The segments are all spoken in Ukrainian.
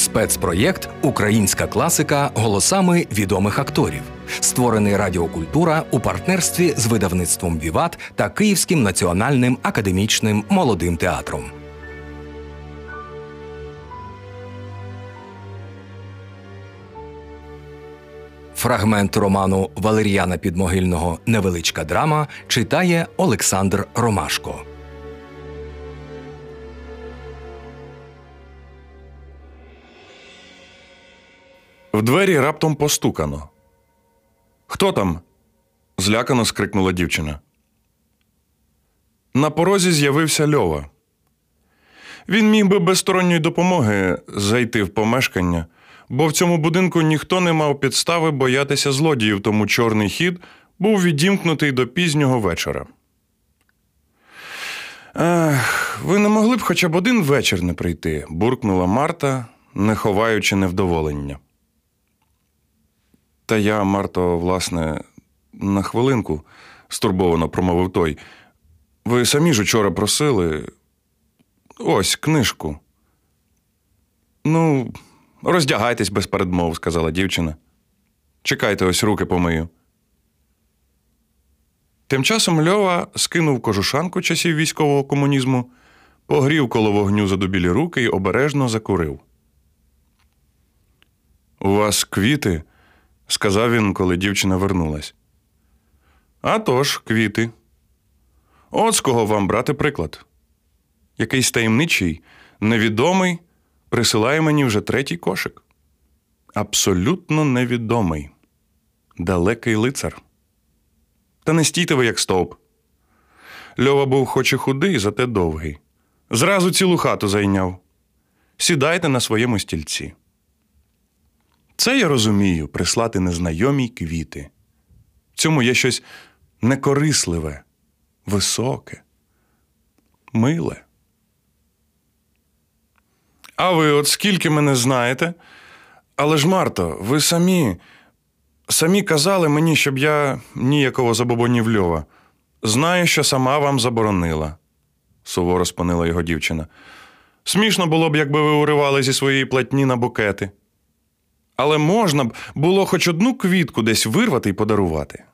Спецпроєкт Українська класика голосами відомих акторів, створений Радіокультура у партнерстві з видавництвом Віват та Київським національним академічним молодим театром. Фрагмент роману Валеріана Підмогильного Невеличка драма читає Олександр Ромашко. В двері раптом постукано. Хто там? злякано скрикнула дівчина. На порозі з'явився Льова. Він міг би без сторонньої допомоги зайти в помешкання, бо в цьому будинку ніхто не мав підстави боятися злодіїв, тому чорний хід був відімкнутий до пізнього вечора. Ах, ви не могли б хоча б один вечір не прийти, буркнула Марта, не ховаючи невдоволення. Та я, Марто, власне, на хвилинку, стурбовано промовив той. Ви самі ж учора просили. Ось книжку. Ну, роздягайтесь без передмов, сказала дівчина. Чекайте, ось руки помию. Тим часом Льова скинув кожушанку часів військового комунізму, погрів коло вогню задубілі руки і обережно закурив. У вас квіти? Сказав він, коли дівчина вернулась. «А тож, квіти. От з кого вам брати приклад. Якийсь таємничий, невідомий присилає мені вже третій кошик. Абсолютно невідомий, далекий лицар. Та не стійте ви, як стовп. Льова був хоч і худий, зате довгий. Зразу цілу хату зайняв. Сідайте на своєму стільці. Це я розумію прислати незнайомі квіти. В цьому є щось некорисливе, високе, миле. А ви от скільки мене знаєте? Але ж, Марто, ви самі самі казали мені, щоб я ніякого забобонів Льова. Знаю, що сама вам заборонила, суворо спонила його дівчина. Смішно було б, якби ви уривали зі своєї платні на букети. Але можна б було хоч одну квітку десь вирвати і подарувати.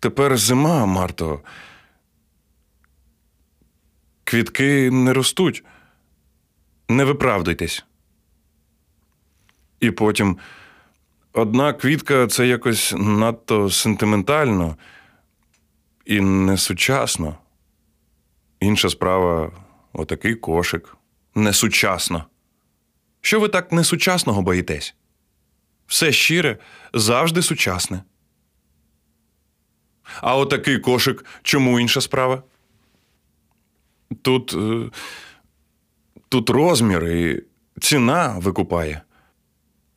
Тепер зима, Марто. Квітки не ростуть. Не виправдуйтесь. І потім одна квітка це якось надто сентиментально і несучасно. Інша справа отакий кошик. Несучасно. Що ви так несучасного боїтесь? Все щире, завжди сучасне. А отакий кошик чому інша справа? Тут е, тут розмір і ціна викупає.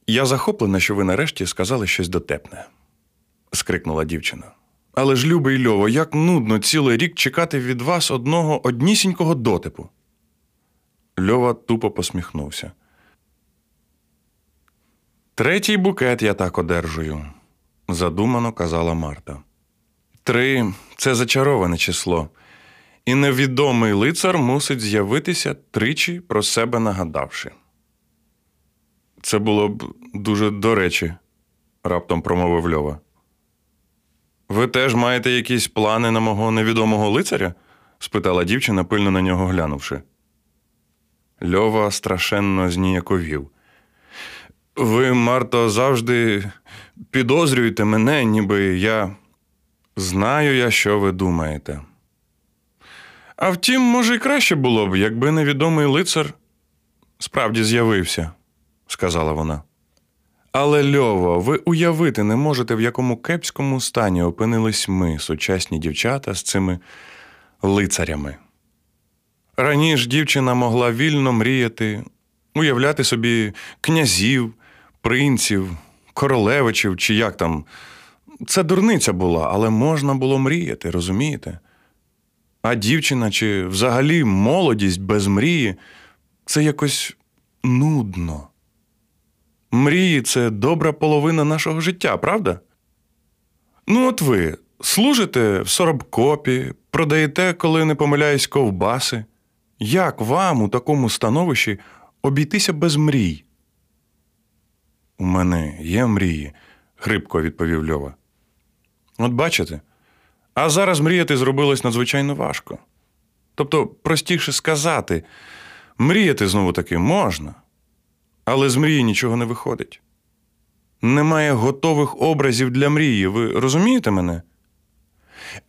Я захоплена, що ви нарешті сказали щось дотепне, скрикнула дівчина. Але ж, любий Льово, як нудно цілий рік чекати від вас одного однісінького дотипу. Льова тупо посміхнувся. Третій букет я так одержую, задумано казала Марта. Три це зачароване число, і невідомий лицар мусить з'явитися тричі про себе нагадавши. Це було б дуже до речі, раптом промовив Льова. Ви теж маєте якісь плани на мого невідомого лицаря? спитала дівчина, пильно на нього глянувши. Льова страшенно зніяковів. Ви, Марто, завжди підозрюєте мене, ніби я знаю я, що ви думаєте. А втім, може, й краще було б, якби невідомий лицар справді з'явився, сказала вона. Але Льово, ви уявити не можете, в якому кепському стані опинились ми, сучасні дівчата, з цими лицарями. Раніше дівчина могла вільно мріяти, уявляти собі князів, принців, королевичів чи як там. Це дурниця була, але можна було мріяти, розумієте? А дівчина чи взагалі молодість без мрії це якось нудно. Мрії це добра половина нашого життя, правда? Ну, от ви служите в соробкопі, продаєте, коли не помиляюсь, ковбаси. Як вам у такому становищі обійтися без мрій. У мене є мрії, хрипко відповів Льова. От бачите, а зараз мріяти зробилось надзвичайно важко. Тобто, простіше сказати, мріяти знову таки можна, але з мрії нічого не виходить. Немає готових образів для мрії. Ви розумієте мене?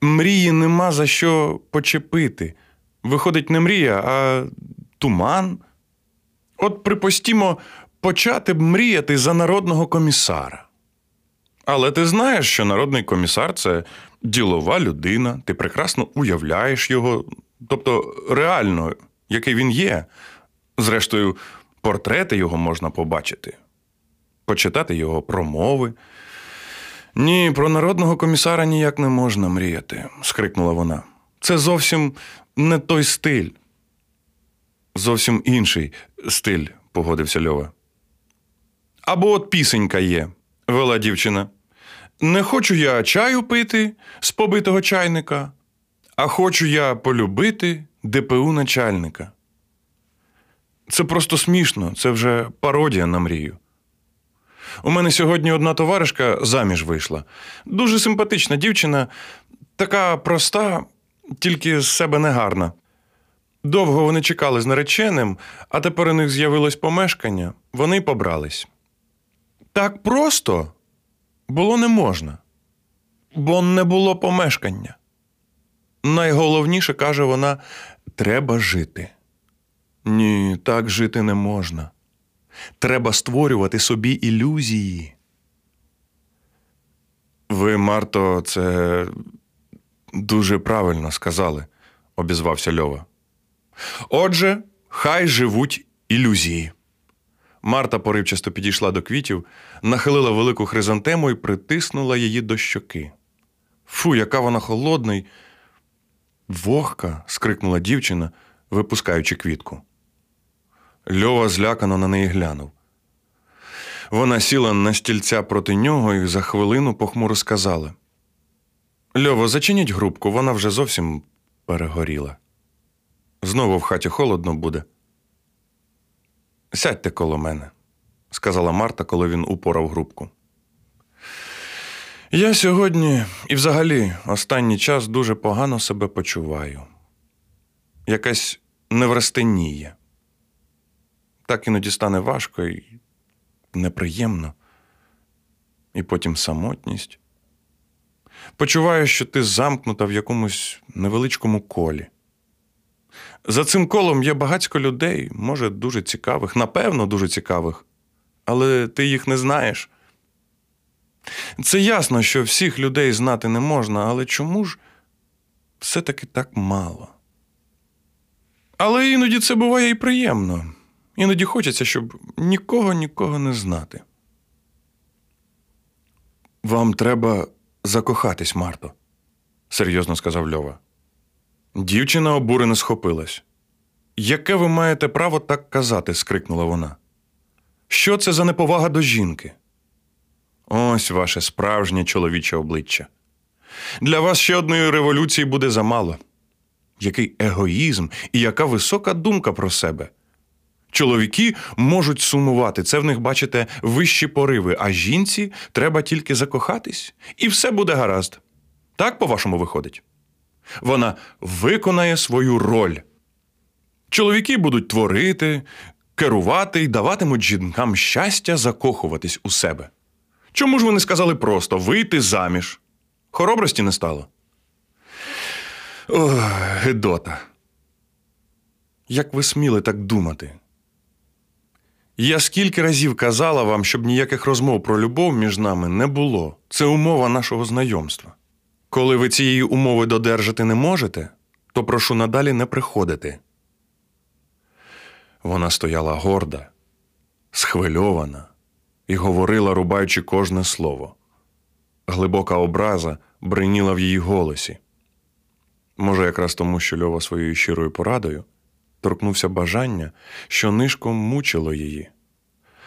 Мрії нема за що почепити. Виходить, не мрія, а туман. От, припустімо, почати б мріяти за народного комісара. Але ти знаєш, що народний комісар це ділова людина, ти прекрасно уявляєш його, тобто реально, який він є. Зрештою, портрети його можна побачити, почитати його промови. Ні, про народного комісара ніяк не можна мріяти, скрикнула вона. Це зовсім не той стиль. Зовсім інший стиль, погодився Льова. Або от пісенька є, вела дівчина. Не хочу я чаю пити з побитого чайника, а хочу я полюбити ДПУ начальника. Це просто смішно, це вже пародія на мрію. У мене сьогодні одна товаришка заміж вийшла. Дуже симпатична дівчина, така проста, тільки з себе негарна. Довго вони чекали з нареченим, а тепер у них з'явилось помешкання, вони побрались. Так просто було не можна, бо не було помешкання. Найголовніше, каже вона, треба жити. Ні, так жити не можна. Треба створювати собі ілюзії. Ви, Марто, це дуже правильно сказали, обізвався Льова. Отже, хай живуть ілюзії. Марта поривчасто підійшла до квітів, нахилила велику хризантему і притиснула її до щоки. Фу, яка вона холодна й вогка. скрикнула дівчина, випускаючи квітку. Льова злякано на неї глянув. Вона сіла на стільця проти нього і за хвилину похмуро сказала: Льово, зачиніть грубку, вона вже зовсім перегоріла. Знову в хаті холодно буде. Сядьте коло мене, сказала Марта, коли він упорав грубку. Я сьогодні і взагалі останній час дуже погано себе почуваю. Якась неврастеніє. Так іноді стане важко і неприємно, і потім самотність. Почуваю, що ти замкнута в якомусь невеличкому колі. За цим колом є багатько людей, може, дуже цікавих, напевно, дуже цікавих, але ти їх не знаєш. Це ясно, що всіх людей знати не можна, але чому ж все-таки так мало? Але іноді це буває і приємно. Іноді хочеться, щоб нікого нікого не знати. Вам треба закохатись, Марто, серйозно сказав Льова. Дівчина обурено схопилась. Яке ви маєте право так казати? скрикнула вона. Що це за неповага до жінки? Ось ваше справжнє чоловіче обличчя. Для вас ще одної революції буде замало. Який егоїзм і яка висока думка про себе. Чоловіки можуть сумувати, це в них, бачите, вищі пориви, а жінці треба тільки закохатись, і все буде гаразд. Так, по-вашому, виходить? Вона виконає свою роль. Чоловіки будуть творити, керувати і даватимуть жінкам щастя закохуватись у себе. Чому ж вони сказали просто вийти заміж? Хоробрості не стало? Ох, Гедота. Як ви сміли так думати? Я скільки разів казала вам, щоб ніяких розмов про любов між нами не було. Це умова нашого знайомства. Коли ви цієї умови додержати не можете, то прошу надалі не приходити. Вона стояла горда, схвильована і говорила, рубаючи кожне слово. Глибока образа бриніла в її голосі. Може, якраз тому, що Льова своєю щирою порадою торкнувся бажання, що нишком мучило її,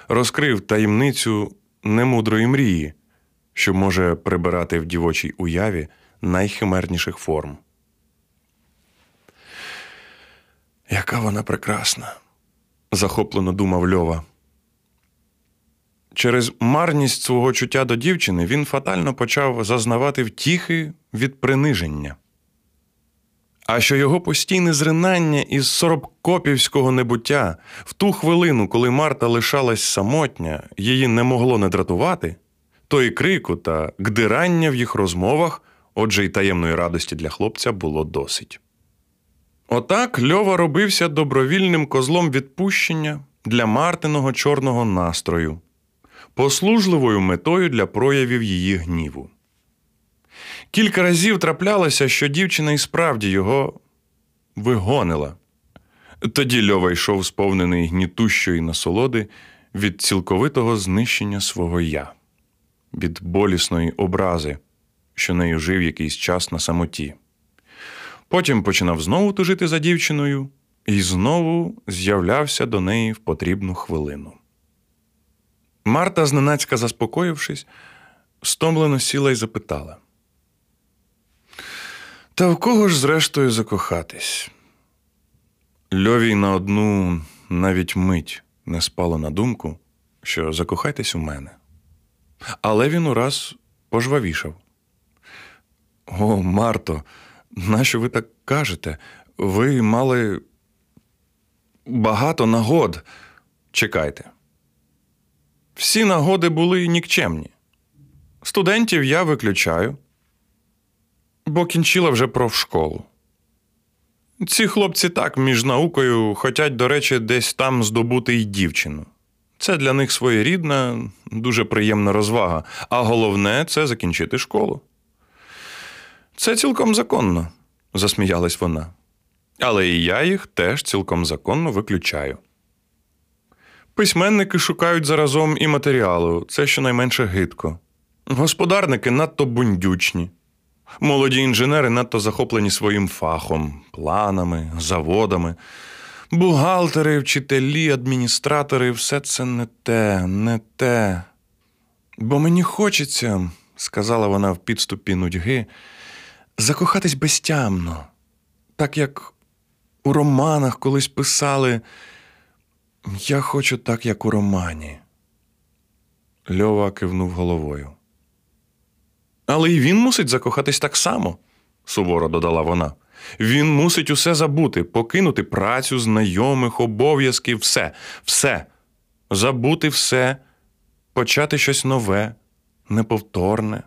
розкрив таємницю немудрої мрії, що може прибирати в дівочій уяві найхимерніших форм. Яка вона прекрасна, захоплено думав Льова. Через марність свого чуття до дівчини він фатально почав зазнавати втіхи від приниження. А що його постійне зринання із соробкопівського небуття в ту хвилину, коли Марта лишалась самотня, її не могло не дратувати, то і крику та гдирання в їх розмовах, отже й таємної радості для хлопця було досить. Отак Льова робився добровільним козлом відпущення для Мартиного чорного настрою, послужливою метою для проявів її гніву. Кілька разів траплялося, що дівчина і справді його вигонила. Тоді Льова йшов сповнений гнітущої насолоди від цілковитого знищення свого я, від болісної образи, що нею жив якийсь час на самоті. Потім починав знову тужити за дівчиною і знову з'являвся до неї в потрібну хвилину. Марта, зненацька заспокоївшись, стомлено сіла й запитала. Та в кого ж, зрештою, закохатись? Льовій на одну навіть мить не спало на думку, що закохайтесь у мене. Але він ураз пожвавішав. О, Марто, нащо ви так кажете? Ви мали багато нагод. Чекайте. Всі нагоди були нікчемні. Студентів я виключаю бо кінчила вже профшколу. Ці хлопці так між наукою хотять, до речі, десь там здобути й дівчину. Це для них своєрідна, дуже приємна розвага, а головне це закінчити школу. Це цілком законно, засміялась вона. Але і я їх теж цілком законно виключаю. Письменники шукають заразом і матеріалу, це щонайменше гидко. Господарники надто бундючні. Молоді інженери надто захоплені своїм фахом, планами, заводами. Бухгалтери, вчителі, адміністратори все це не те, не те. Бо мені хочеться, сказала вона в підступі нудьги, закохатись безтямно, так як у романах колись писали. Я хочу так, як у романі. Льова кивнув головою. Але й він мусить закохатись так само, суворо додала вона. Він мусить усе забути, покинути працю, знайомих, обов'язків, все, все, забути все, почати щось нове, неповторне.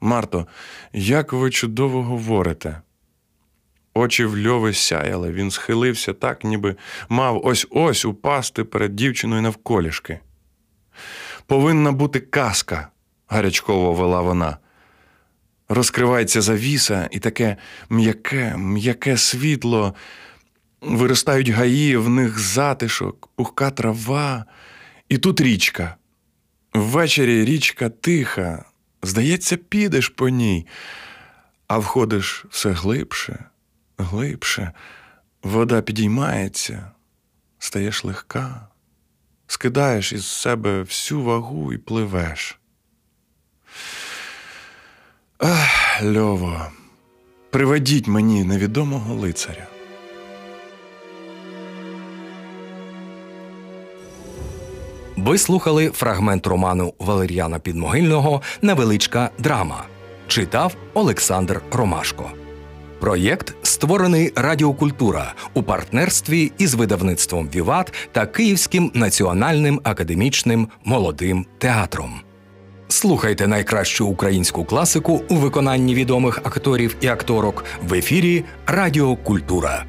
Марто, як ви чудово говорите. Очі в льови сяяли, він схилився так, ніби мав ось ось упасти перед дівчиною навколішки. Повинна бути казка, гарячково вела вона. Розкривається завіса, і таке м'яке, м'яке світло, виростають гаї, в них затишок, пухка трава, і тут річка. Ввечері річка тиха, здається, підеш по ній, а входиш все глибше, глибше, вода підіймається, стаєш легка, скидаєш із себе всю вагу і пливеш. Ах, Льово, приведіть мені невідомого лицаря. Ви слухали фрагмент роману Валер'яна Підмогильного Невеличка драма. Читав Олександр Ромашко. Проєкт створений Радіокультура у партнерстві із видавництвом Віват та Київським національним академічним молодим театром. Слухайте найкращу українську класику у виконанні відомих акторів і акторок в ефірі Радіо Культура.